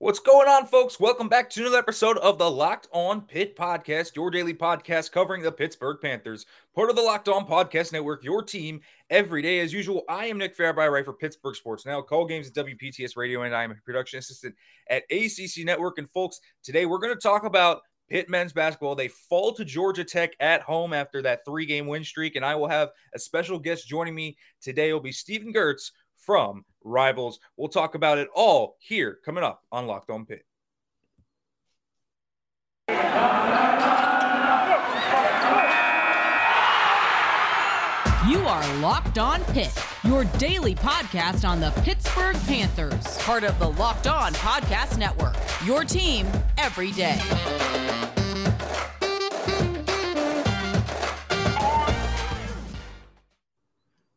What's going on, folks? Welcome back to another episode of the Locked On Pit Podcast, your daily podcast covering the Pittsburgh Panthers, part of the Locked On Podcast Network, your team every day. As usual, I am Nick I write for Pittsburgh Sports Now, call games at WPTS Radio, and I am a production assistant at ACC Network. And, folks, today we're going to talk about Pitt men's basketball. They fall to Georgia Tech at home after that three game win streak. And I will have a special guest joining me today. It'll be Stephen Gertz from Rivals. We'll talk about it all here coming up on Locked On Pit. You are Locked On Pitt, your daily podcast on the Pittsburgh Panthers, part of the Locked On Podcast Network. Your team every day.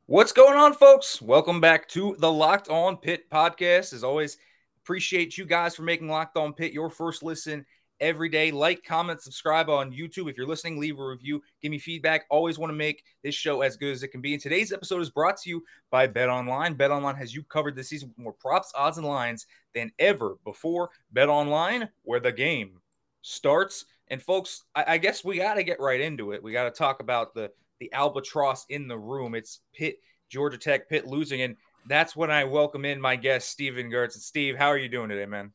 What's going on, folks? Welcome back to the Locked On Pit podcast. As always, appreciate you guys for making Locked On Pit your first listen every day. Like, comment, subscribe on YouTube. If you're listening, leave a review, give me feedback. Always want to make this show as good as it can be. And today's episode is brought to you by Bet Online. Bet Online has you covered this season with more props, odds, and lines than ever before. Bet Online, where the game starts. And folks, I, I guess we got to get right into it. We got to talk about the the albatross in the room. It's Pitt, Georgia Tech, Pitt losing. And that's when I welcome in my guest, Stephen Gertz. And Steve, how are you doing today, man?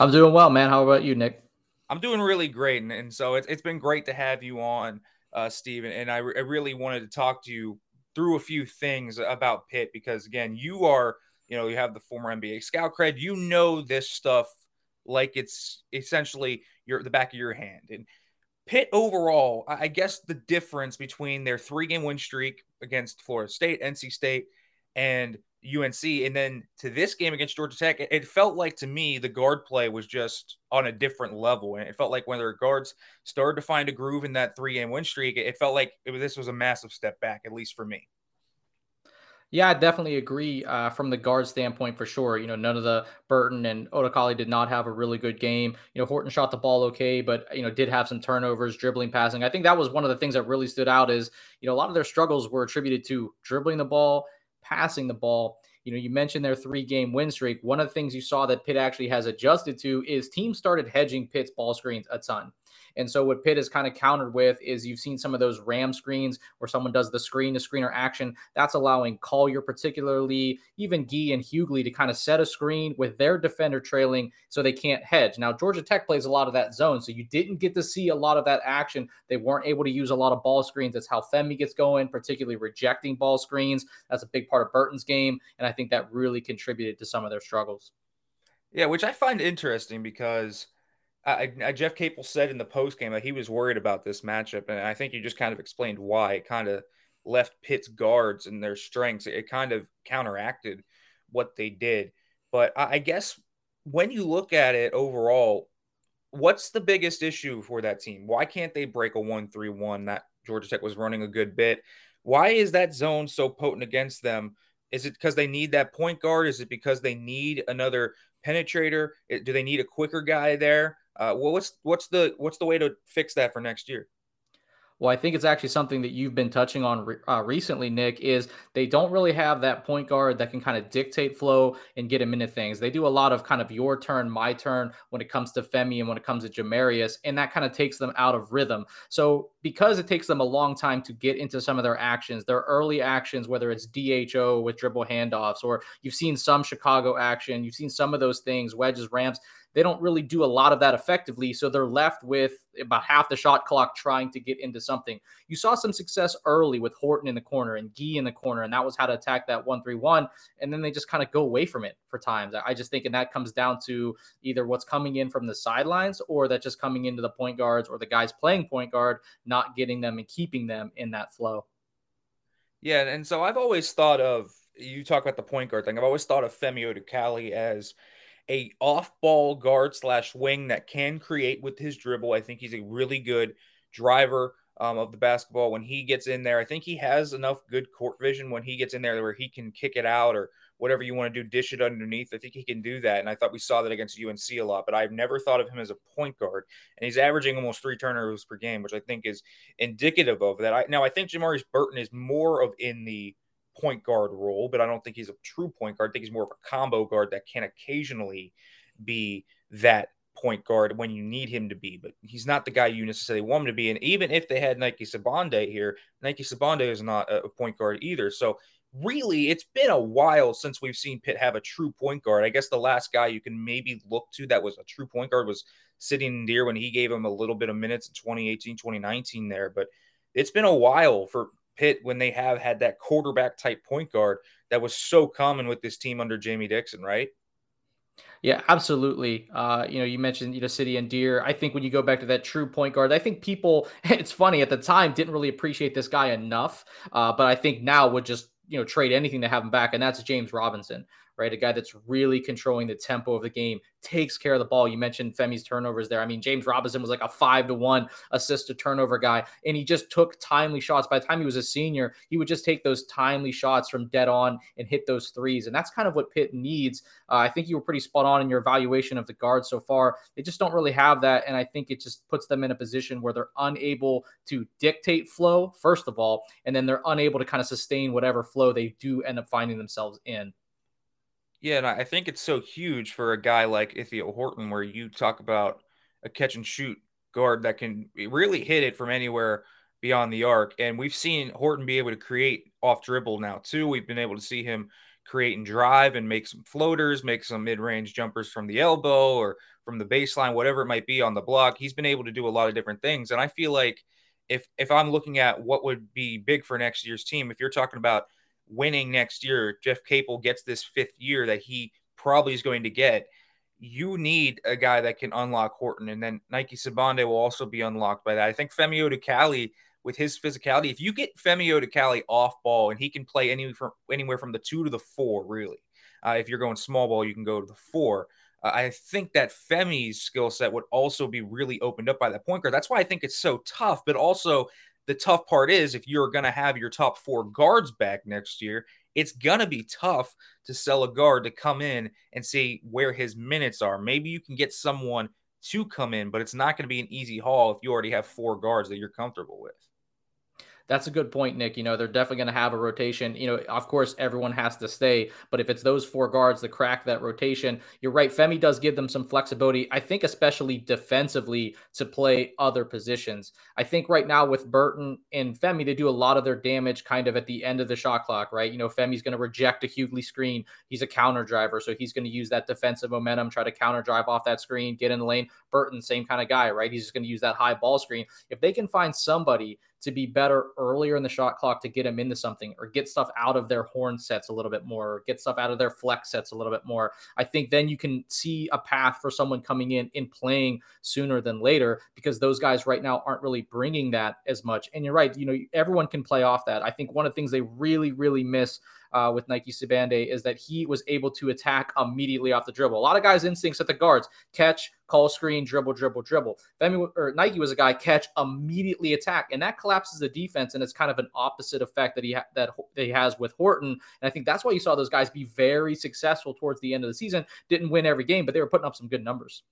I'm doing well, man. How about you, Nick? I'm doing really great. And, and so it's, it's been great to have you on, uh, Stephen. And I, re- I really wanted to talk to you through a few things about Pitt because, again, you are, you know, you have the former NBA scout cred. You know this stuff like it's essentially your the back of your hand. And Pitt overall, I guess the difference between their three game win streak against Florida State, NC State, and UNC, and then to this game against Georgia Tech, it, felt like to me the guard play was just on a different level. And it felt like when their guards started to find a groove in that three game win streak, it felt like it, this was a massive step back, at least for me. Yeah, I definitely agree uh, from the guard standpoint for sure. You know, none of the Burton and Odukale did not have a really good game. You know, Horton shot the ball okay, but you know did have some turnovers, dribbling, passing. I think that was one of the things that really stood out. Is you know a lot of their struggles were attributed to dribbling the ball, passing the ball. You know, you mentioned their three game win streak. One of the things you saw that Pitt actually has adjusted to is teams started hedging Pitt's ball screens a ton. And so what Pitt has kind of countered with is you've seen some of those ram screens where someone does the screen to screener action. That's allowing Collier, particularly even Gueye and Hugley, to kind of set a screen with their defender trailing so they can't hedge. Now, Georgia Tech plays a lot of that zone, so you didn't get to see a lot of that action. They weren't able to use a lot of ball screens. That's how Femi gets going, particularly rejecting ball screens. That's a big part of Burton's game. And I think that really contributed to some of their struggles. Yeah, which I find interesting because I, I, Jeff Capel said in the post game that he was worried about this matchup, and I think you just kind of explained why. It kind of left Pitt's guards and their strengths. It kind of counteracted what they did. But I, guess when you look at it overall, what's the biggest issue for that team? Why can't they break a one-three-one that Georgia Tech was running a good bit? Why is that zone so potent against them? Is it because they need that point guard? Is it because they need another penetrator? Do they need a quicker guy there? Uh, well, what's what's the what's the way to fix that for next year? Well, I think it's actually something that you've been touching on re- uh, recently, Nick. Is they don't really have that point guard that can kind of dictate flow and get them into things. They do a lot of kind of your turn, my turn when it comes to Femi and when it comes to Jamarius, and that kind of takes them out of rhythm. So because it takes them a long time to get into some of their actions, their early actions, whether it's DHO with dribble handoffs, or you've seen some Chicago action, you've seen some of those things, wedges, ramps they don't really do a lot of that effectively. So they're left with about half the shot clock trying to get into something. You saw some success early with Horton in the corner and Gueye in the corner, and that was how to attack that one three one. And then they just kind of go away from it for times. I just think, and that comes down to either what's coming in from the sidelines or that just coming into the point guards or the guys playing point guard, not getting them and keeping them in that flow. Yeah, and so I've always thought of you talk about the point guard thing. I've always thought of Femi Odukale as a off-ball guard slash wing that can create with his dribble. I think he's a really good driver um, of the basketball when he gets in there. I think he has enough good court vision when he gets in there where he can kick it out or whatever you want to do, dish it underneath. I think he can do that. And I thought we saw that against UNC a lot, but I've never thought of him as a point guard. And he's averaging almost three turnovers per game, which I think is indicative of that. I, now, I think Jamarius Burton is more of in the point guard role, but I don't think he's a true point guard. I think he's more of a combo guard that can occasionally be that point guard when you need him to be, but he's not the guy you necessarily want him to be. And even if they had Nike Sibande here, Nike Sibande is not a point guard either. So really, it's been a while since we've seen Pitt have a true point guard. I guess the last guy you can maybe look to that was a true point guard was Sidy N'Dir when he gave him a little bit of minutes in 2018, 2019 there. But it's been a while for Pitt when they have had that quarterback type point guard that was so common with this team under Jamie Dixon, right? Yeah, absolutely. Uh, you know, you mentioned you know Sidy N'Dir. I think when you go back to that true point guard, I think people. It's funny at the time didn't really appreciate this guy enough, uh, but I think now would just you know trade anything to have him back, and that's James Robinson right? A guy that's really controlling the tempo of the game, takes care of the ball. You mentioned Femi's turnovers there. I mean, James Robinson was like a five to one assist to turnover guy, and he just took timely shots. By the time he was a senior, he would just take those timely shots from dead on and hit those threes. And that's kind of what Pitt needs. Uh, I think you were pretty spot on in your evaluation of the guards so far. They just don't really have that. And I think it just puts them in a position where they're unable to dictate flow, first of all, and then they're unable to kind of sustain whatever flow they do end up finding themselves in. Yeah, and I think it's so huge for a guy like Ithiel Horton, where you talk about a catch and shoot guard that can really hit it from anywhere beyond the arc. And we've seen Horton be able to create off dribble now, too. We've been able to see him create and drive and make some floaters, make some mid range jumpers from the elbow or from the baseline, whatever it might be on the block. He's been able to do a lot of different things. And I feel like if if I'm looking at what would be big for next year's team, if you're talking about winning next year, Jeff Capel gets this fifth year that he probably is going to get. You need a guy that can unlock Horton, and then Nike Sibande will also be unlocked by that. I think Femi Odukale, with his physicality, if you get Femi Odukale off ball and he can play anywhere from anywhere from the two to the four, really. Uh, if you're going small ball, you can go to the four. Uh, I think that Femi's skill set would also be really opened up by that point guard. That's why I think it's so tough. But also, the tough part is if you're going to have your top four guards back next year, it's going to be tough to sell a guard to come in and see where his minutes are. Maybe you can get someone to come in, but it's not going to be an easy haul if you already have four guards that you're comfortable with. That's a good point, Nick. You know, they're definitely going to have a rotation. You know, of course, everyone has to stay, but if it's those four guards that crack that rotation, you're right. Femi does give them some flexibility, I think, especially defensively to play other positions. I think right now with Burton and Femi, they do a lot of their damage kind of at the end of the shot clock, right? You know, Femi's going to reject a Hugley screen. He's a counter driver, so he's going to use that defensive momentum, try to counter drive off that screen, get in the lane. Burton, same kind of guy, right? He's just going to use that high ball screen. If they can find somebody to be better earlier in the shot clock to get them into something or get stuff out of their horn sets a little bit more, or get stuff out of their flex sets a little bit more. I think then you can see a path for someone coming in and playing sooner than later because those guys right now aren't really bringing that as much. And you're right, you know, everyone can play off that. I think one of the things they really, really miss uh, with Nike Sibande is that he was able to attack immediately off the dribble. A lot of guys' instincts at the guards catch, call screen, dribble, dribble, dribble. Femi or Nike was a guy catch, immediately attack, and that collapses the defense. And it's kind of an opposite effect that he ha- that, that he has with Horton. And I think that's why you saw those guys be very successful towards the end of the season. Didn't win every game, but they were putting up some good numbers.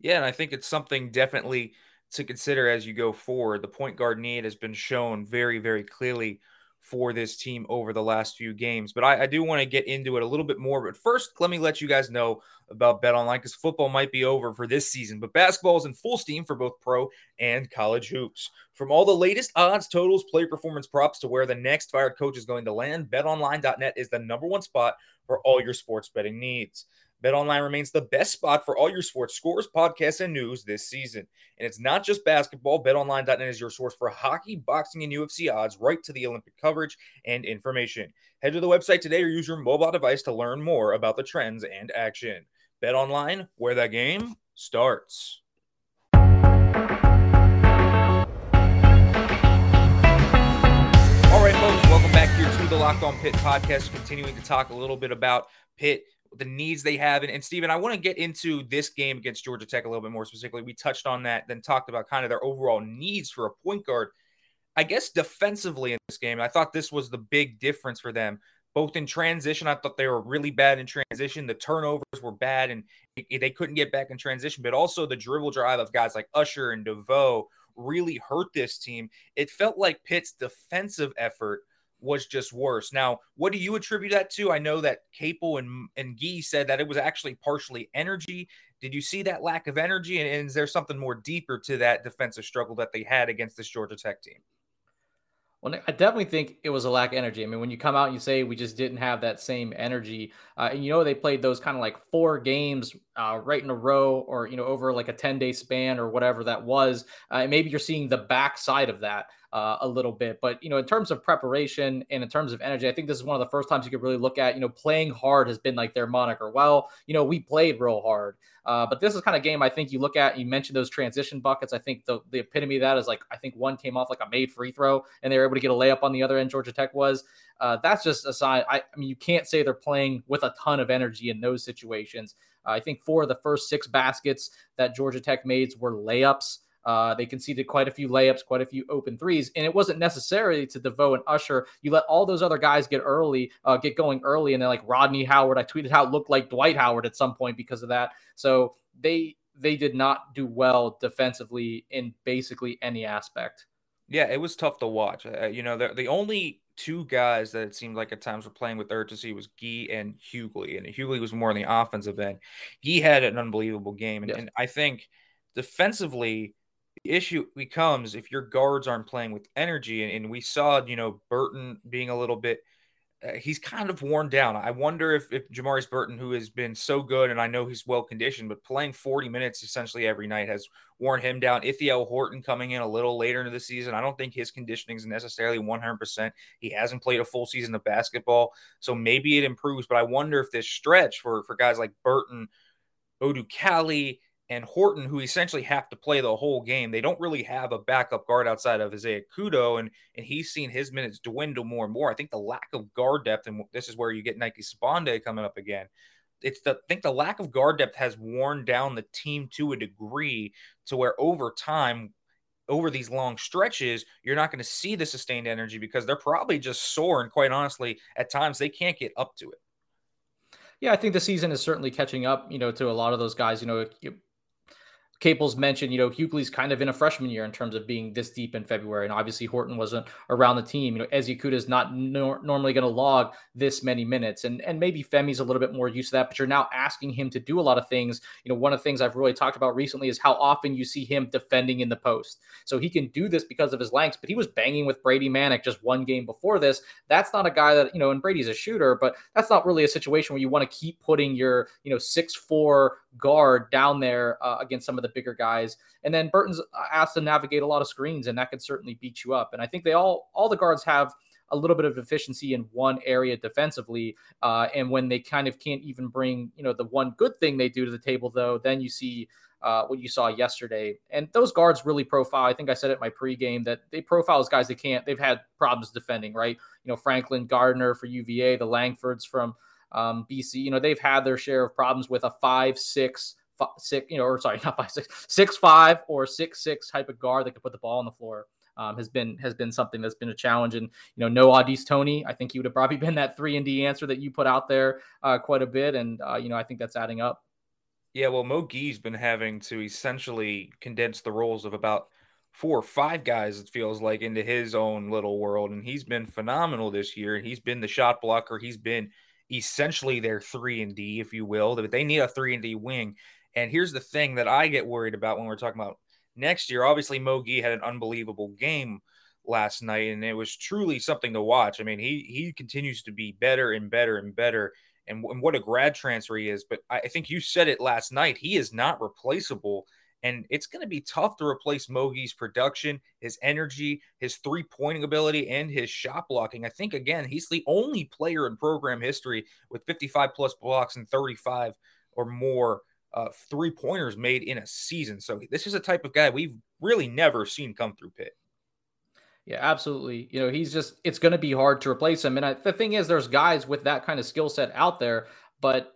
Yeah, and I think it's something definitely to consider as you go forward. The point guard need has been shown very, very clearly for this team over the last few games. But I, I do want to get into it a little bit more. But first, let me let you guys know about Bet Online because football might be over for this season, but basketball is in full steam for both pro and college hoops. From all the latest odds, totals, play performance props to where the next fired coach is going to land, betonline.net is the number one spot for all your sports betting needs. BetOnline remains the best spot for all your sports scores, podcasts, and news this season. And it's not just basketball. BetOnline.net is your source for hockey, boxing, and UFC odds, right to the Olympic coverage and information. Head to the website today or use your mobile device to learn more about the trends and action. BetOnline, where the game starts. All right, folks, welcome back here to the Locked On Pitt podcast. Continuing to talk a little bit about Pitt the needs they have. And, and Steven, I want to get into this game against Georgia Tech a little bit more specifically. We touched on that, then talked about kind of their overall needs for a point guard. I guess defensively in this game, I thought this was the big difference for them. Both in transition, I thought they were really bad in transition. The turnovers were bad and they couldn't get back in transition, but also the dribble drive of guys like Usher and DeVoe really hurt this team. It felt like Pitt's defensive effort was just worse. Now, what do you attribute that to? I know that Capel and and Gueye said that it was actually partially energy. Did you see that lack of energy, and, and is there something more deeper to that defensive struggle that they had against this Georgia Tech team? Well, I definitely think it was a lack of energy. I mean, when you come out and you say we just didn't have that same energy, uh, and you know they played those kind of like four games uh, right in a row, or you know over like a ten day span or whatever that was, uh, maybe you're seeing the backside of that uh, a little bit. But you know, in terms of preparation and in terms of energy, I think this is one of the first times you could really look at. You know, playing hard has been like their moniker. Well, you know, we played real hard, uh, but this is kind of game I think you look at. You mentioned those transition buckets. I think the the epitome of that is like I think one came off like a made free throw, and they were able to get a layup on the other end. Georgia Tech was. Uh, that's just a sign. I, I, mean, you can't say they're playing with a ton of energy in those situations. I think four of the first six baskets that Georgia Tech made were layups. Uh, they conceded quite a few layups, quite a few open threes, and it wasn't necessarily to DeVoe and Usher. You let all those other guys get early, uh, get going early, and then like Rodney Howard, I tweeted how it looked like Dwight Howard at some point because of that. So they they did not do well defensively in basically any aspect. Yeah, it was tough to watch. Uh, you know, the, the only two guys that it seemed like at times were playing with urgency was Gueye and Hugley, and Hugley was more on the offensive end. He had an unbelievable game, and, yes. and I think defensively the issue becomes if your guards aren't playing with energy, and, and we saw, you know, Burton being a little bit. Uh, he's kind of worn down. I wonder if, if Jamarius Burton, who has been so good, and I know he's well conditioned, but playing 40 minutes essentially every night has worn him down. Ithiel Horton coming in a little later into the season. I don't think his conditioning is necessarily 100%. He hasn't played a full season of basketball, so maybe it improves. But I wonder if this stretch for, for guys like Burton, Odukale, and Horton, who essentially have to play the whole game. They don't really have a backup guard outside of Isaiah Kudo, and and he's seen his minutes dwindle more and more. I think the lack of guard depth, and this is where you get Nike Sibande coming up again. It's the I think the lack of guard depth has worn down the team to a degree to where over time, over these long stretches, you're not going to see the sustained energy because they're probably just sore. And quite honestly, at times they can't get up to it. Yeah, I think the season is certainly catching up, you know, to a lot of those guys. You know, Capel's mentioned, you know, Hugley's kind of in a freshman year in terms of being this deep in February. And obviously Horton wasn't around the team. You know, Ezi Ezeakudo is not nor- normally going to log this many minutes. And and maybe Femi's a little bit more used to that, but you're now asking him to do a lot of things. You know, one of the things I've really talked about recently is how often you see him defending in the post. So he can do this because of his lengths, but he was banging with Brady Manek just one game before this. That's not a guy that, you know, and Brady's a shooter, but that's not really a situation where you want to keep putting your, you know, six four guard down there uh, against some of the bigger guys. And then Burton's uh, asked to navigate a lot of screens, and that can certainly beat you up. And I think they all all the guards have a little bit of deficiency in one area defensively. Uh, and when they kind of can't even bring, you know, the one good thing they do to the table, though, then you see uh, what you saw yesterday. And those guards really profile. I think I said it in my pregame that they profile as guys they can't. They've had problems defending, right? You know, Franklin Gardner for UVA, the Langfords from um, BC, you know, they've had their share of problems with a five, six, five, six, you know, or sorry, not five, six, six, five or six, six type of guard that can put the ball on the floor. Um, has been has been something that's been a challenge. And you know, no Au'Diese Toney, I think he would have probably been that three and D answer that you put out there uh, quite a bit. And uh, you know, I think that's adding up. Yeah, well, Mo Gueye's been having to essentially condense the roles of about four or five guys, it feels like, into his own little world. And he's been phenomenal this year. He's been the shot blocker. He's been essentially their three and D, if you will. But they need a three and D wing. And here's the thing that I get worried about when we're talking about next year. Obviously, Mo Gueye had an unbelievable game last night, and it was truly something to watch. I mean, he he continues to be better and better and better. And, and what a grad transfer he is. But I think you said it last night. He is not replaceable and it's going to be tough to replace Mo Gueye's production, his energy, his three pointing ability, and his shot blocking. I think, again, he's the only player in program history with 55 plus blocks and 35 or more uh, three pointers made in a season. So this is a type of guy we've really never seen come through Pitt. Yeah, absolutely. You know, he's just, it's going to be hard to replace him. And I, the thing is, there's guys with that kind of skill set out there, but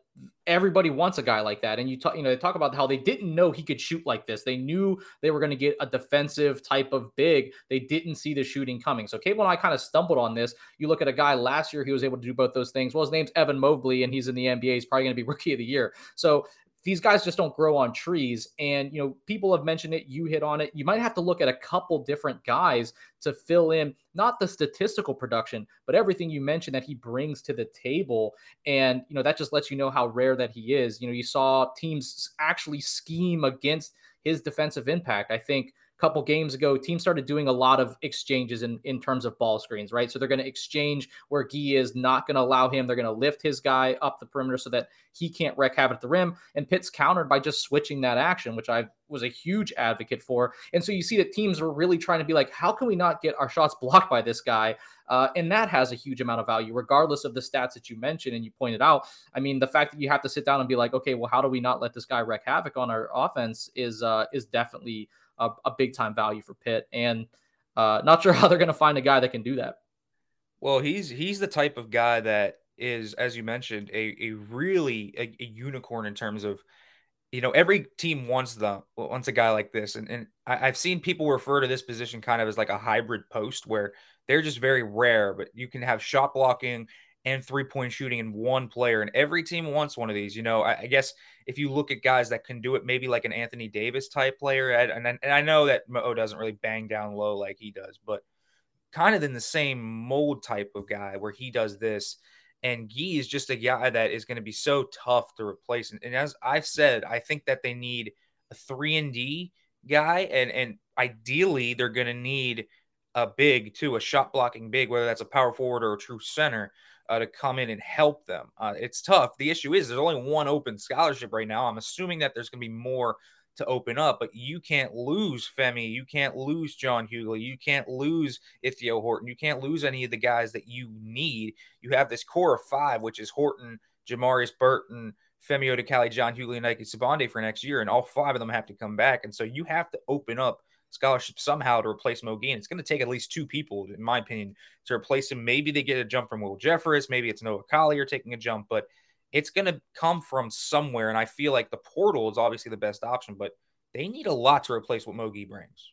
everybody wants a guy like that. And you talk, you know, they talk about how they didn't know he could shoot like this. They knew they were going to get a defensive type of big. They didn't see the shooting coming. So Capel and I kind of stumbled on this. You look at a guy last year, he was able to do both those things. Well, his name's Evan Mobley, and he's in the NBA. He's probably going to be rookie of the year. So these guys just don't grow on trees. And, you know, people have mentioned it, you hit on it. You might have to look at a couple different guys to fill in not the statistical production, but everything you mentioned that he brings to the table. And, you know, that just lets you know how rare that he is. You know, you saw teams actually scheme against his defensive impact. I think couple games ago, teams started doing a lot of exchanges in, in terms of ball screens, right? So they're going to exchange where Gueye is not going to allow him. They're going to lift his guy up the perimeter so that he can't wreak havoc at the rim. And Pitt's countered by just switching that action, which I was a huge advocate for. And so you see that teams are really trying to be like, how can we not get our shots blocked by this guy? Uh, and that has a huge amount of value, regardless of the stats that you mentioned and you pointed out. I mean, the fact that you have to sit down and be like, okay, well, how do we not let this guy wreak havoc on our offense is uh, is definitely a, a big time value for Pitt. And uh, not sure how they're going to find a guy that can do that. Well, he's he's the type of guy that is, as you mentioned, a, a really a, a unicorn in terms of, you know, every team wants the wants a guy like this, and and I, have seen people refer to this position kind of as like a hybrid post where they're just very rare, but you can have shot blocking and three point shooting in one player. And every team wants one of these. You know, I, I, guess if you look at guys that can do it, maybe like an Anthony Davis type player. And, and, and I know that Mo doesn't really bang down low like he does, but kind of in the same mold type of guy where he does this. And Gueye is just a guy that is going to be so tough to replace. And, and as I've said, I think that they need a three and D guy, and and ideally they're going to need a big too, a shot blocking big, whether that's a power forward or a true center uh, to come in and help them. Uh, it's tough. The issue is there's only one open scholarship right now. I'm assuming that there's going to be more to open up, but you can't lose Femi. You can't lose John Hugley. You can't lose Ithiel Horton. You can't lose any of the guys that you need. You have this core of five, which is Horton, Jamarius Burton, Femi Odukale, John Hugley, and Nike Sibande for next year, and all five of them have to come back. And so you have to open up scholarship somehow to replace Mo It's going to take at least two people, in my opinion, to replace him. Maybe they get a jump from Will Jeffress. Maybe it's Noah Collier taking a jump, but it's going to come from somewhere. And I feel like the portal is obviously the best option, but they need a lot to replace what Mo Gueye brings.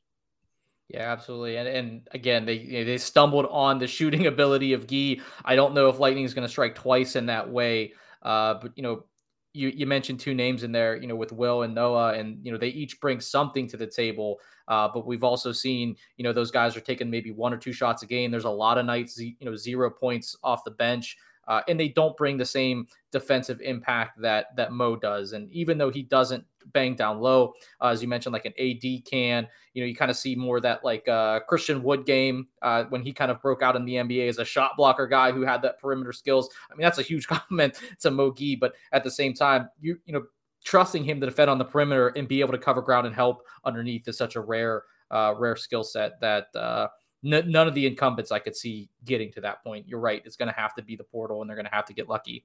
Yeah, absolutely. And and again, they they stumbled on the shooting ability of Gueye. I don't know if Lightning is going to strike twice in that way. Uh, but you know, you you mentioned two names in there, you know, with Will and Noah, and you know they each bring something to the table. Uh, but we've also seen, you know, those guys are taking maybe one or two shots a game. There's a lot of nights, you know, zero points off the bench. Uh, and they don't bring the same defensive impact that that Mo does. And even though he doesn't bang down low, uh, as you mentioned, like an AD can, you know, you kind of see more that like uh, Christian Wood game uh, when he kind of broke out in the NBA as a shot blocker guy who had that perimeter skills. I mean, that's a huge compliment to Mo Gueye, but at the same time, you you know, trusting him to defend on the perimeter and be able to cover ground and help underneath is such a rare uh, rare skill set that uh, n- none of the incumbents I could see getting to that point. You're right; it's going to have to be the portal, and they're going to have to get lucky.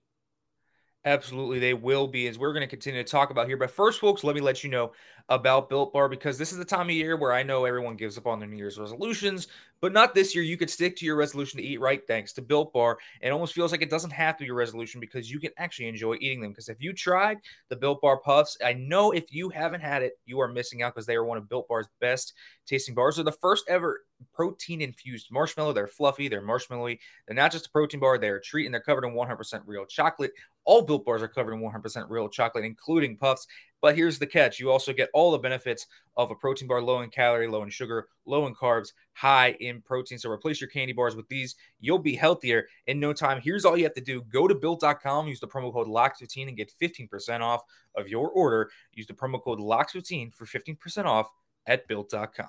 Absolutely, they will be, as we're going to continue to talk about here. But first, folks, let me let you know about Built Bar because this is the time of year where I know everyone gives up on their New Year's resolutions, but not this year. You could stick to your resolution to eat right thanks to Built Bar. It almost feels like it doesn't have to be your resolution because you can actually enjoy eating them. Because if you tried the Built Bar Puffs, I know if you haven't had it, you are missing out because they are one of Built Bar's best tasting bars. They're the first ever protein infused marshmallow. They're fluffy, they're marshmallowy. They're not just a protein bar, they're a treat, and they're covered in 100% real chocolate. All Built Bars are covered in 100% real chocolate, including puffs. But here's the catch you also get all the benefits of a protein bar low in calorie, low in sugar, low in carbs, high in protein. So replace your candy bars with these. You'll be healthier in no time. Here's all you have to do go to built.com, use the promo code LOCK15 and get 15% off of your order. Use the promo code LOCK15 for 15% off at built.com.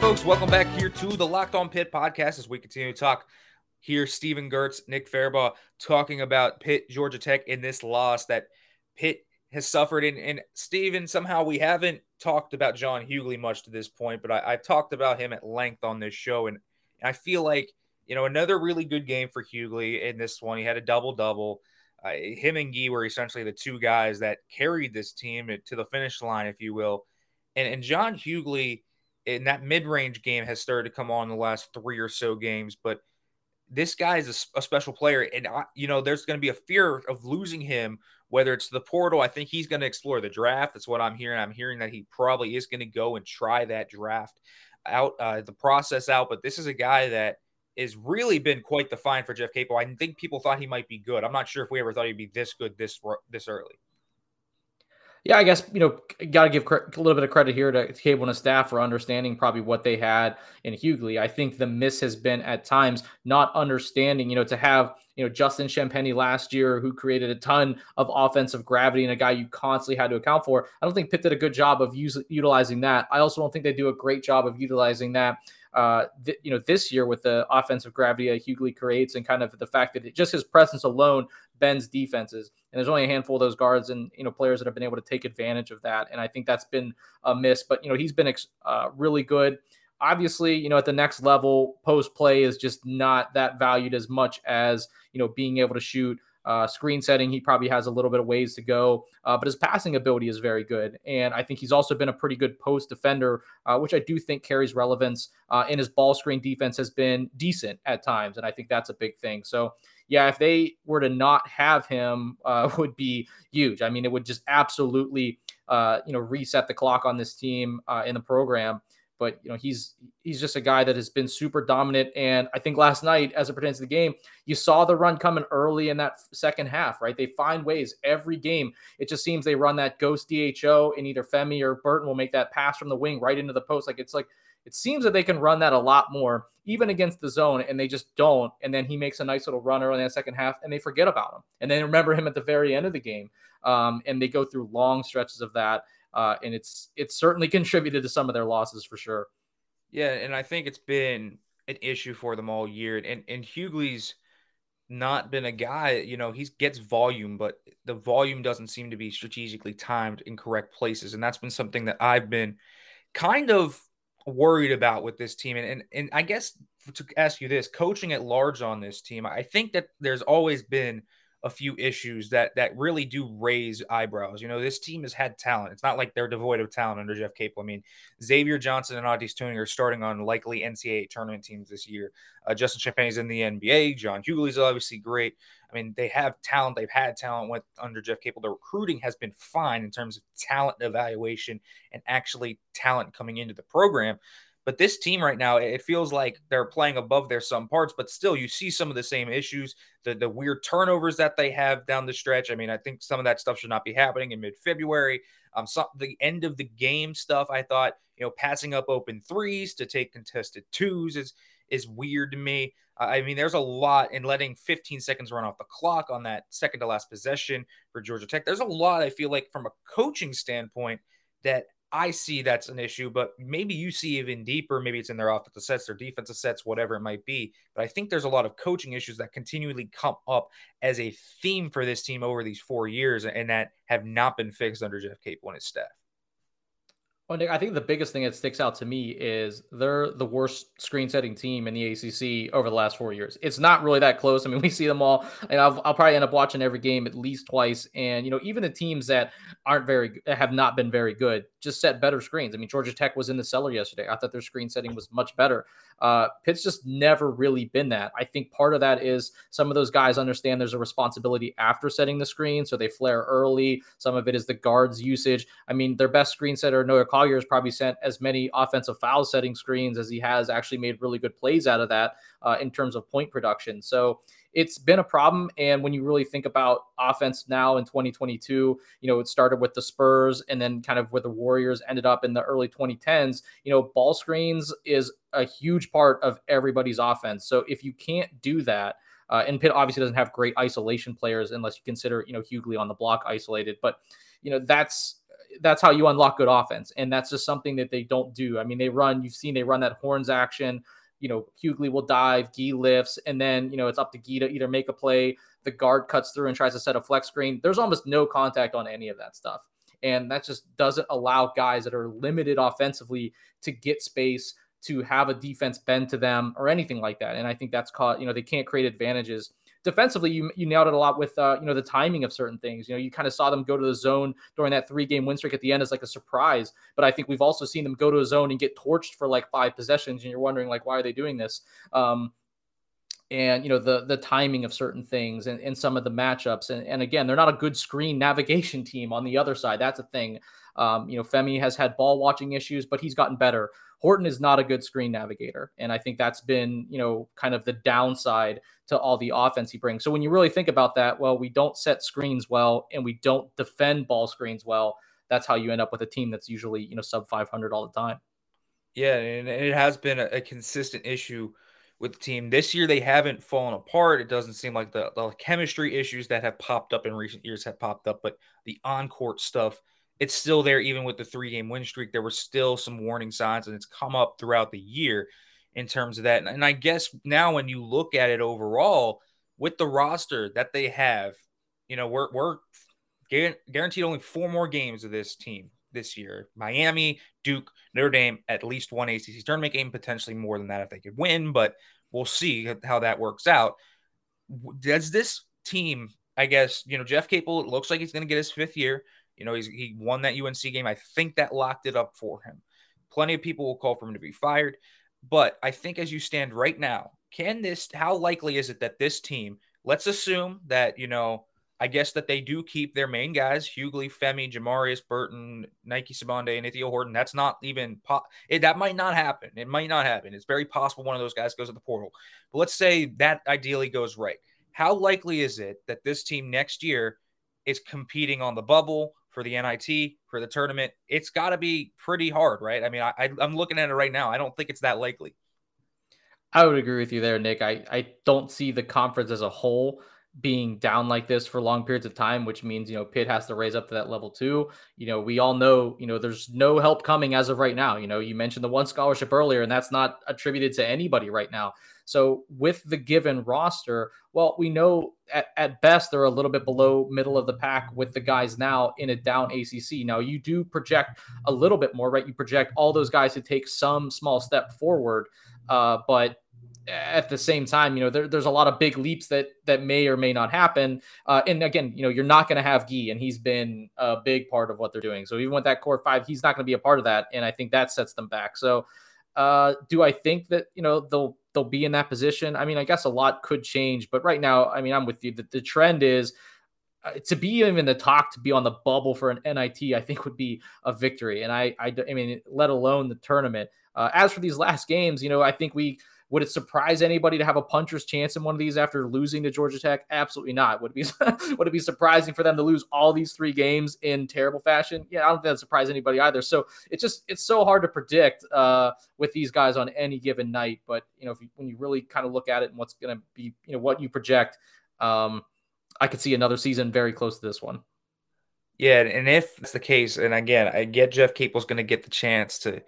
right, folks, welcome back here to the Locked On Pitt podcast as we continue to talk here. Stephen Gertz, Nick Fairbaugh talking about Pitt, Georgia Tech in this loss that Pitt has suffered. And, and Stephen, somehow we haven't talked about John Hugley much to this point, but I, have talked about him at length on this show. And, I feel like, you know, another really good game for Hugley in this one. He had a double double. Uh, him and Gee were essentially the two guys that carried this team to the finish line, if you will. And, and John Hugley in that mid-range game has started to come on the last three or so games, but this guy is a, a special player, and I, you know there's going to be a fear of losing him whether it's the portal, I think he's going to explore the draft. That's what I'm hearing. I'm hearing that he probably is going to go and try that draft out, uh, the process out. But this is a guy that has really been quite the find for Jeff Capel. I think people thought he might be good. I'm not sure if we ever thought he'd be this good this this early. Yeah, I guess you know, got to give a little bit of credit here to Capel and his staff for understanding probably what they had in Hugley. I think the miss has been at times not understanding. You know, to have you know Justin Champagnie last year, who created a ton of offensive gravity and a guy you constantly had to account for. I don't think Pitt did a good job of use, utilizing that. I also don't think they do a great job of utilizing that uh, th- you know, this year with the offensive gravity that Hugley creates and kind of the fact that it, just his presence alone bends defenses. And there's only a handful of those guards and, you know, players that have been able to take advantage of that. And I think that's been a miss, but, you know, he's been ex- uh, really good. Obviously, you know, at the next level, post play is just not that valued as much as, you know, being able to shoot uh, screen setting, he probably has a little bit of ways to go, uh, but his passing ability is very good. And I think he's also been a pretty good post defender, uh, which I do think carries relevance. Uh, and his ball screen defense has been decent at times. And I think that's a big thing. So, yeah, if they were to not have him, uh, would be huge. I mean, it would just absolutely, uh, you know, reset the clock on this team in the program but you know he's he's just a guy that has been super dominant. And i think last night as it pertains to the game you saw the run coming early in that second half right? They find ways every game. It just seems they run that ghost dho and either femi or burton will make that pass from the wing right into the post. Like it's like it seems that they can run that a lot more even against the zone and they just don't. And then he makes a nice little run early in the second half and they forget about him. And then remember him at the very end of the game um, and they go through long stretches of that uh, and it's it's certainly contributed to some of their losses for sure. Yeah, and I think it's been an issue for them all year. And and Hugley's not been a guy, you know, he gets volume, but the volume doesn't seem to be strategically timed in correct places. And that's been something that I've been kind of worried about with this team. And and, and I guess to ask you this, coaching at large on this team, I think that there's always been – a few issues that that really do raise eyebrows. You know, this team has had talent. It's not like they're devoid of talent under Jeff Capel. I mean, Xavier Johnson and Au'Diese Toney are starting on likely NCAA tournament teams this year. Uh, Justin Champagnie's in the NBA. John Hugley's obviously great. I mean, they have talent. They've had talent with under Jeff Capel. The recruiting has been fine in terms of talent evaluation and actually talent coming into the program. But this team right now, it feels like they're playing above their some parts, but still you see some of the same issues, the, the weird turnovers that they have down the stretch. I mean, I think some of that stuff should not be happening in mid-February. Um, some the end of the game stuff, I thought, you know, passing up open threes to take contested twos is is weird to me. I mean, there's a lot in letting 15 seconds run off the clock on that second to last possession for Georgia Tech. There's a lot I feel like from a coaching standpoint that I see that's an issue, but maybe you see even deeper. Maybe it's in their offensive sets, their defensive sets, whatever it might be. But I think there's a lot of coaching issues that continually come up as a theme for this team over these four years and that have not been fixed under Jeff Capel and his staff. Well, Nick, I think the biggest thing that sticks out to me is they're the worst screen setting team in the ACC over the last four years. It's not really that close. I mean, we see them all, and I'll, I'll probably end up watching every game at least twice. And you know, even the teams that aren't very have not been very good just set better screens. I mean, Georgia Tech was in the cellar yesterday. I thought their screen setting was much better. Uh, Pitt's just never really been that. I think part of that is some of those guys understand there's a responsibility after setting the screen, so they flare early. Some of it is the guards' usage. I mean, their best screen setter, Noah Collier, has probably sent as many offensive foul setting screens as he has actually made really good plays out of that uh, in terms of point production. So it's been a problem. And when you really think about offense now in 2022, you know, it started with the Spurs and then kind of where the Warriors ended up in the early 2010s. You know, ball screens is a huge part of everybody's offense. So if you can't do that, uh, and Pitt obviously doesn't have great isolation players unless you consider, you know, Hughley on the block isolated. But, you know, that's that's how you unlock good offense. And that's just something that they don't do. I mean, they run, you've seen they run that horns action you know, Hughley will dive, Gueye lifts, and then, you know, it's up to Gueye to either make a play, the guard cuts through and tries to set a flex screen. There's almost no contact on any of that stuff. And that just doesn't allow guys that are limited offensively to get space, to have a defense bend to them or anything like that. And I think that's caught, you know, they can't create advantages defensively, you you nailed it a lot with uh, you know the timing of certain things. You know, you kind of saw them go to the zone during that three game win streak at the end as like a surprise. But I think we've also seen them go to a zone and get torched for like five possessions, and you're wondering like why are they doing this? Um, and you know the the timing of certain things and, and some of the matchups and, and again they're not a good screen navigation team on the other side that's a thing um, you know femi has had ball watching issues but he's gotten better horton is not a good screen navigator and i think that's been you know kind of the downside to all the offense he brings so when you really think about that well we don't set screens well and we don't defend ball screens well that's how you end up with a team that's usually you know sub 500 all the time yeah and it has been a, consistent issue with the team. This year, they haven't fallen apart. It doesn't seem like the, the chemistry issues that have popped up in recent years have popped up, but the on court stuff, it's still there. Even with the three game win streak, there were still some warning signs, and it's come up throughout the year in terms of that. And, I guess now, when you look at it overall, with the roster that they have, you know, we're, we're guaranteed only four more games of this team this year. Miami, Duke, Notre Dame, at least one ACC tournament game, potentially more than that if they could win, but we'll see how that works out. Does this team, I guess, you know, Jeff Capel, it looks like he's going to get his fifth year. You know, he won that UNC game. I think that locked it up for him. Plenty of people will call for him to be fired. But I think as you stand right now, can this, how likely is it that this team, let's assume that, you know, I guess that they do keep their main guys, Hugley, Femi, Jamarius Burton, Nike Sibande, and Ithiel Horton. That's not even po- it, that might not happen. It might not happen. It's very possible one of those guys goes to the portal. But let's say that ideally goes right. How likely is it that this team next year is competing on the bubble for the NIT for the tournament? It's got to be pretty hard, right? I mean, I, I'm looking at it right now. I don't think it's that likely. I would agree with you there, Nick. I, I don't see the conference as a whole being down like this for long periods of time, which means, you know, Pitt has to raise up to that level too. You know, we all know, you know, there's no help coming as of right now. You know, you mentioned the one scholarship earlier, and that's not attributed to anybody right now. So with the given roster, well, we know at, at best they're a little bit below middle of the pack with the guys now in a down ACC. Now you do project a little bit more, right? You project all those guys to take some small step forward, uh, but at the same time, you know, there, there's a lot of big leaps that that may or may not happen. Uh, and again, you know, you're not going to have Gueye, and he's been a big part of what they're doing. So even with that core five, he's not going to be a part of that, and I think that sets them back. So, uh, do I think that you know they'll they'll be in that position? I mean, I guess a lot could change, but right now, I mean, I'm with you. The, the trend is. Uh, to be even the talk to be on the bubble for an NIT, I think would be a victory. And I, I, I mean, let alone the tournament. Uh, as for these last games, you know, I think we would it surprise anybody to have a puncher's chance in one of these after losing to Georgia Tech? Absolutely not. Would it be would it be surprising for them to lose all these three games in terrible fashion? Yeah, I don't think that surprise anybody either. So it's just it's so hard to predict uh, with these guys on any given night. But you know, you, when you really kind of look at it and what's going to be, you know, what you project, um, I could see another season very close to this one. Yeah, and if that's the case, and again, I get Jeff Capel's going to get the chance to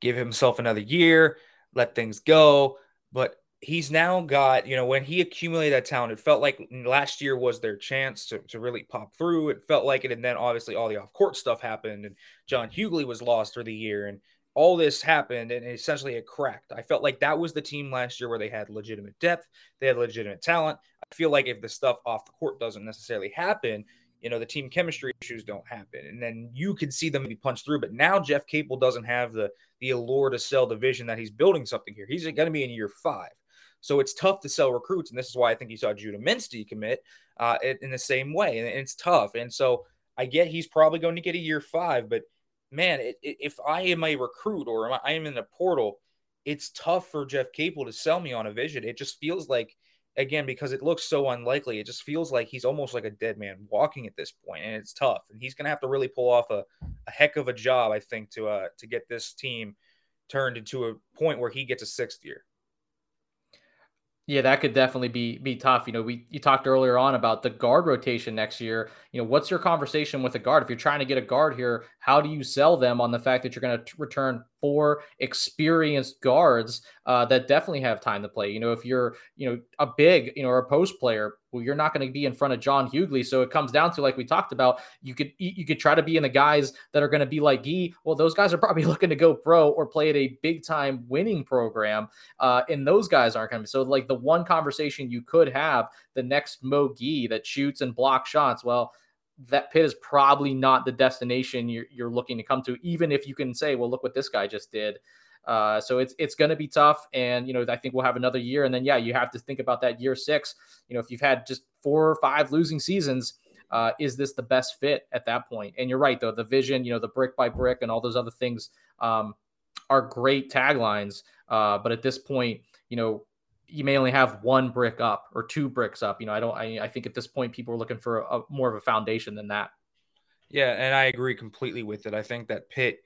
give himself another year, let things go but he's now got, you know, when he accumulated that talent, it felt like last year was their chance to, to really pop through. It felt like it. And then obviously all the off court stuff happened and John Hugley was lost for the year and all this happened and essentially it cracked. I felt like that was the team last year where they had legitimate depth, they had legitimate talent. I feel like if the stuff off the court doesn't necessarily happen, you know, the team chemistry issues don't happen. And then you can see them be punched through. But now Jeff Capel doesn't have the the allure to sell the vision that he's building something here. He's going to be in year five. So it's tough to sell recruits. And this is why I think you saw Judah Mintz commit uh, in the same way. And it's tough. And so I get he's probably going to get a year five. But man, it, if I am a recruit or I am in the portal, it's tough for Jeff Capel to sell me on a vision. It just feels like – again because it looks so unlikely it just feels like he's almost like a dead man walking at this point and it's tough and he's going to have to really pull off a, a heck of a job i think to uh to get this team turned into a point where he gets a sixth year yeah, that could definitely be be tough. You know, we you talked earlier on about the guard rotation next year. You know, what's your conversation with a guard? If you're trying to get a guard here, how do you sell them on the fact that you're going to return four experienced guards uh, that definitely have time to play? You know, if you're you know a big you know or a post player, well, you're not going to be in front of John Hugley. So it comes down to like we talked about, you could you could try to be in the guys that are going to be like Gueye. Well, those guys are probably looking to go pro or play at a big time winning program, uh, and those guys aren't going to be. So like the one conversation you could have the next Mo Gueye that shoots and blocks shots. Well, that pit is probably not the destination you're, you're looking to come to, even if you can say, well, look what this guy just did. Uh, so it's it's going to be tough, and you know I think we'll have another year, and then yeah, you have to think about that year six. You know, if you've had just four or five losing seasons, uh, is this the best fit at that point? And you're right though, the vision, you know, the brick by brick, and all those other things um, are great taglines. Uh, but at this point, you know, you may only have one brick up or two bricks up. You know, I don't. I, I think at this point, people are looking for a, more of a foundation than that. Yeah, and I agree completely with it. I think that Pitt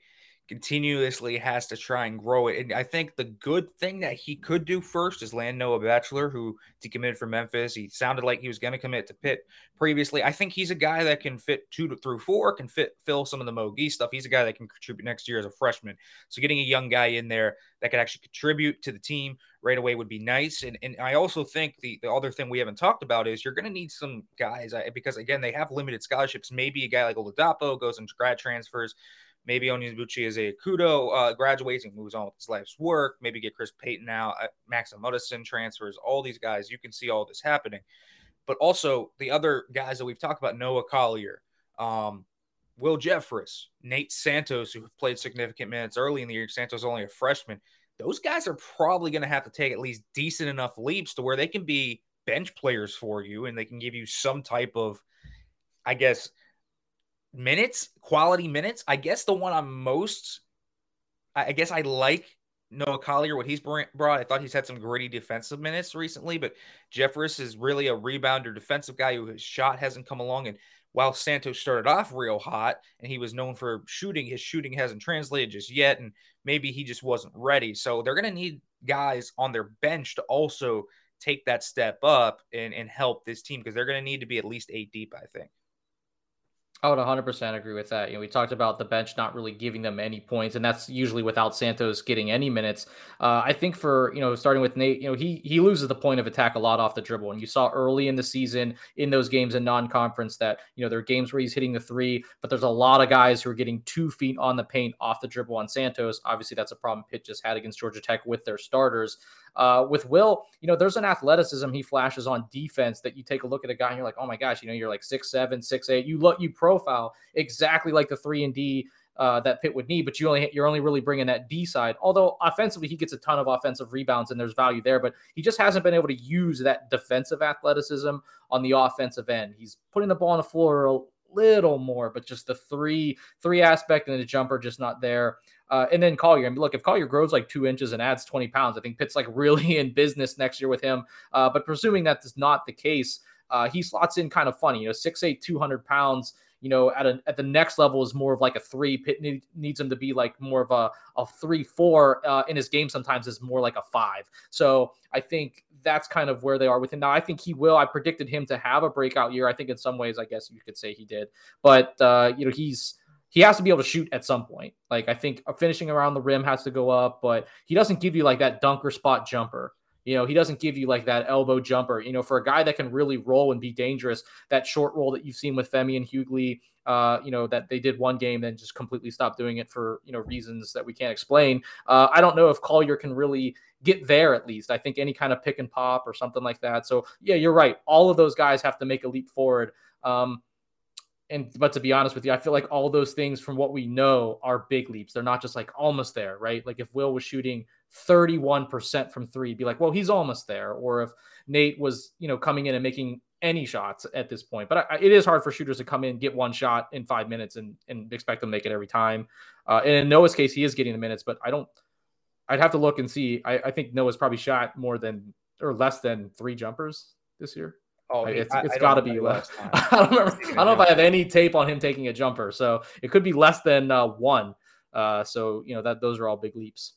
continuously has to try and grow it. And I think the good thing that he could do first is land Noah Batchelor, who decommitted from Memphis. He sounded like he was going to commit to Pitt previously. I think he's a guy that can fit two to through four, can fit fill some of the Mo Gueye stuff. He's a guy that can contribute next year as a freshman. So getting a young guy in there that could actually contribute to the team right away would be nice. And and I also think the, the other thing we haven't talked about is you're going to need some guys because again they have limited scholarships. Maybe a guy like Oladapo goes into grad transfers. Maybe Onyebuchi is a Kudo uh, graduates and moves on with his life's work. Maybe get Chris Payton out, uh, Max Amadasun transfers. All these guys, you can see all this happening. But also the other guys that we've talked about, Noah Collier, um, Will Jeffress, Nate Santos, who played significant minutes early in the year. Santos only a freshman. Those guys are probably going to have to take at least decent enough leaps to where they can be bench players for you and they can give you some type of, I guess, minutes, quality minutes. I guess the one I'm most, I guess I like Noah Collier, what he's brought. I thought he's had some gritty defensive minutes recently, but Jeffress is really a rebounder defensive guy who his shot hasn't come along. And while Santos started off real hot and he was known for shooting, his shooting hasn't translated just yet. And maybe he just wasn't ready. So they're going to need guys on their bench to also take that step up and, and help this team because they're going to need to be at least eight deep, I think. I would 100% agree with that. You know, we talked about the bench not really giving them any points, and that's usually without Santos getting any minutes. Uh, I think for you know, starting with Nate, you know, he he loses the point of attack a lot off the dribble, and you saw early in the season in those games in non-conference that you know there are games where he's hitting the three, but there's a lot of guys who are getting two feet on the paint off the dribble on Santos. Obviously, that's a problem Pitt just had against Georgia Tech with their starters. Uh, with Will, you know, there's an athleticism he flashes on defense that you take a look at a guy and you're like, oh my gosh, you know, you're like six seven, six eight. You look, you profile exactly like the three and D uh, that Pitt would need, but you only you're only really bringing that D side. Although offensively, he gets a ton of offensive rebounds and there's value there, but he just hasn't been able to use that defensive athleticism on the offensive end. He's putting the ball on the floor a little more, but just the three three aspect and the jumper just not there. Uh, and then Collier. I mean, look, if Collier grows like two inches and adds 20 pounds, I think Pitt's like really in business next year with him. Uh, but presuming that is not the case, uh, he slots in kind of funny. You know, 6'8, 200 pounds. You know, at a at the next level is more of like a three. Pitt need, needs him to be like more of a a three four uh, in his game. Sometimes is more like a five. So I think that's kind of where they are with him now. I think he will. I predicted him to have a breakout year. I think in some ways, I guess you could say he did. But uh, you know, he's he has to be able to shoot at some point. Like I think finishing around the rim has to go up, but he doesn't give you like that dunker spot jumper. You know, he doesn't give you like that elbow jumper. You know, for a guy that can really roll and be dangerous, that short roll that you've seen with Femi and Hugley, uh, you know, that they did one game then just completely stopped doing it for, you know, reasons that we can't explain. Uh, I don't know if Collier can really get there at least. I think any kind of pick and pop or something like that. So, yeah, you're right. All of those guys have to make a leap forward. Um, and but to be honest with you, I feel like all those things from what we know are big leaps. They're not just like almost there, right? Like if Will was shooting 31% from three, be like, well, he's almost there. Or if Nate was, you know, coming in and making any shots at this point. But I, it is hard for shooters to come in, get one shot in five minutes, and and expect them to make it every time. Uh, and in Noah's case, he is getting the minutes, but I don't. I'd have to look and see. I, I think Noah's probably shot more than or less than three jumpers this year. Oh, it's, it's got to be less. I don't remember. I don't know if I have any tape on him taking a jumper, so it could be less than uh, one. Uh, so you know that those are all big leaps.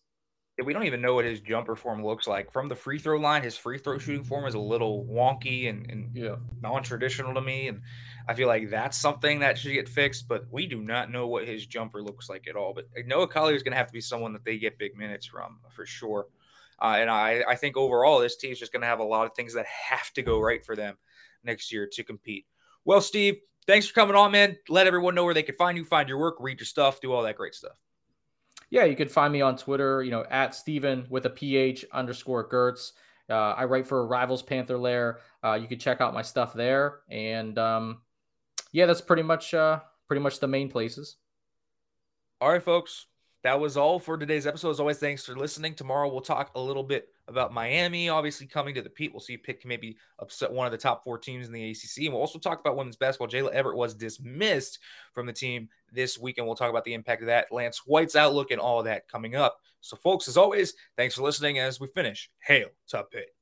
Yeah, we don't even know what his jumper form looks like from the free throw line. His free throw shooting form is a little wonky and, and yeah. non-traditional to me, and I feel like that's something that should get fixed. But we do not know what his jumper looks like at all. But Noah Collier is going to have to be someone that they get big minutes from for sure. Uh, and I, I think overall, this team is just going to have a lot of things that have to go right for them next year to compete. Well, Steve, thanks for coming on, man. Let everyone know where they can find you, find your work, read your stuff, do all that great stuff. Yeah, you can find me on Twitter, you know, at Steven with a PH underscore Gertz. Uh, I write for Rivals Panther Lair. Uh, you can check out my stuff there. And um, yeah, that's pretty much uh, pretty much the main places. All right, folks that was all for today's episode. As always, thanks for listening. Tomorrow we'll talk a little bit about Miami, obviously coming to the Pete. We'll see if Pitt can maybe upset one of the top four teams in the ACC. And we'll also talk about women's basketball. Jayla Everett was dismissed from the team this week, and we'll talk about the impact of that, Lance White's outlook, and all of that coming up. So, folks, as always, thanks for listening. As we finish, hail to Pitt.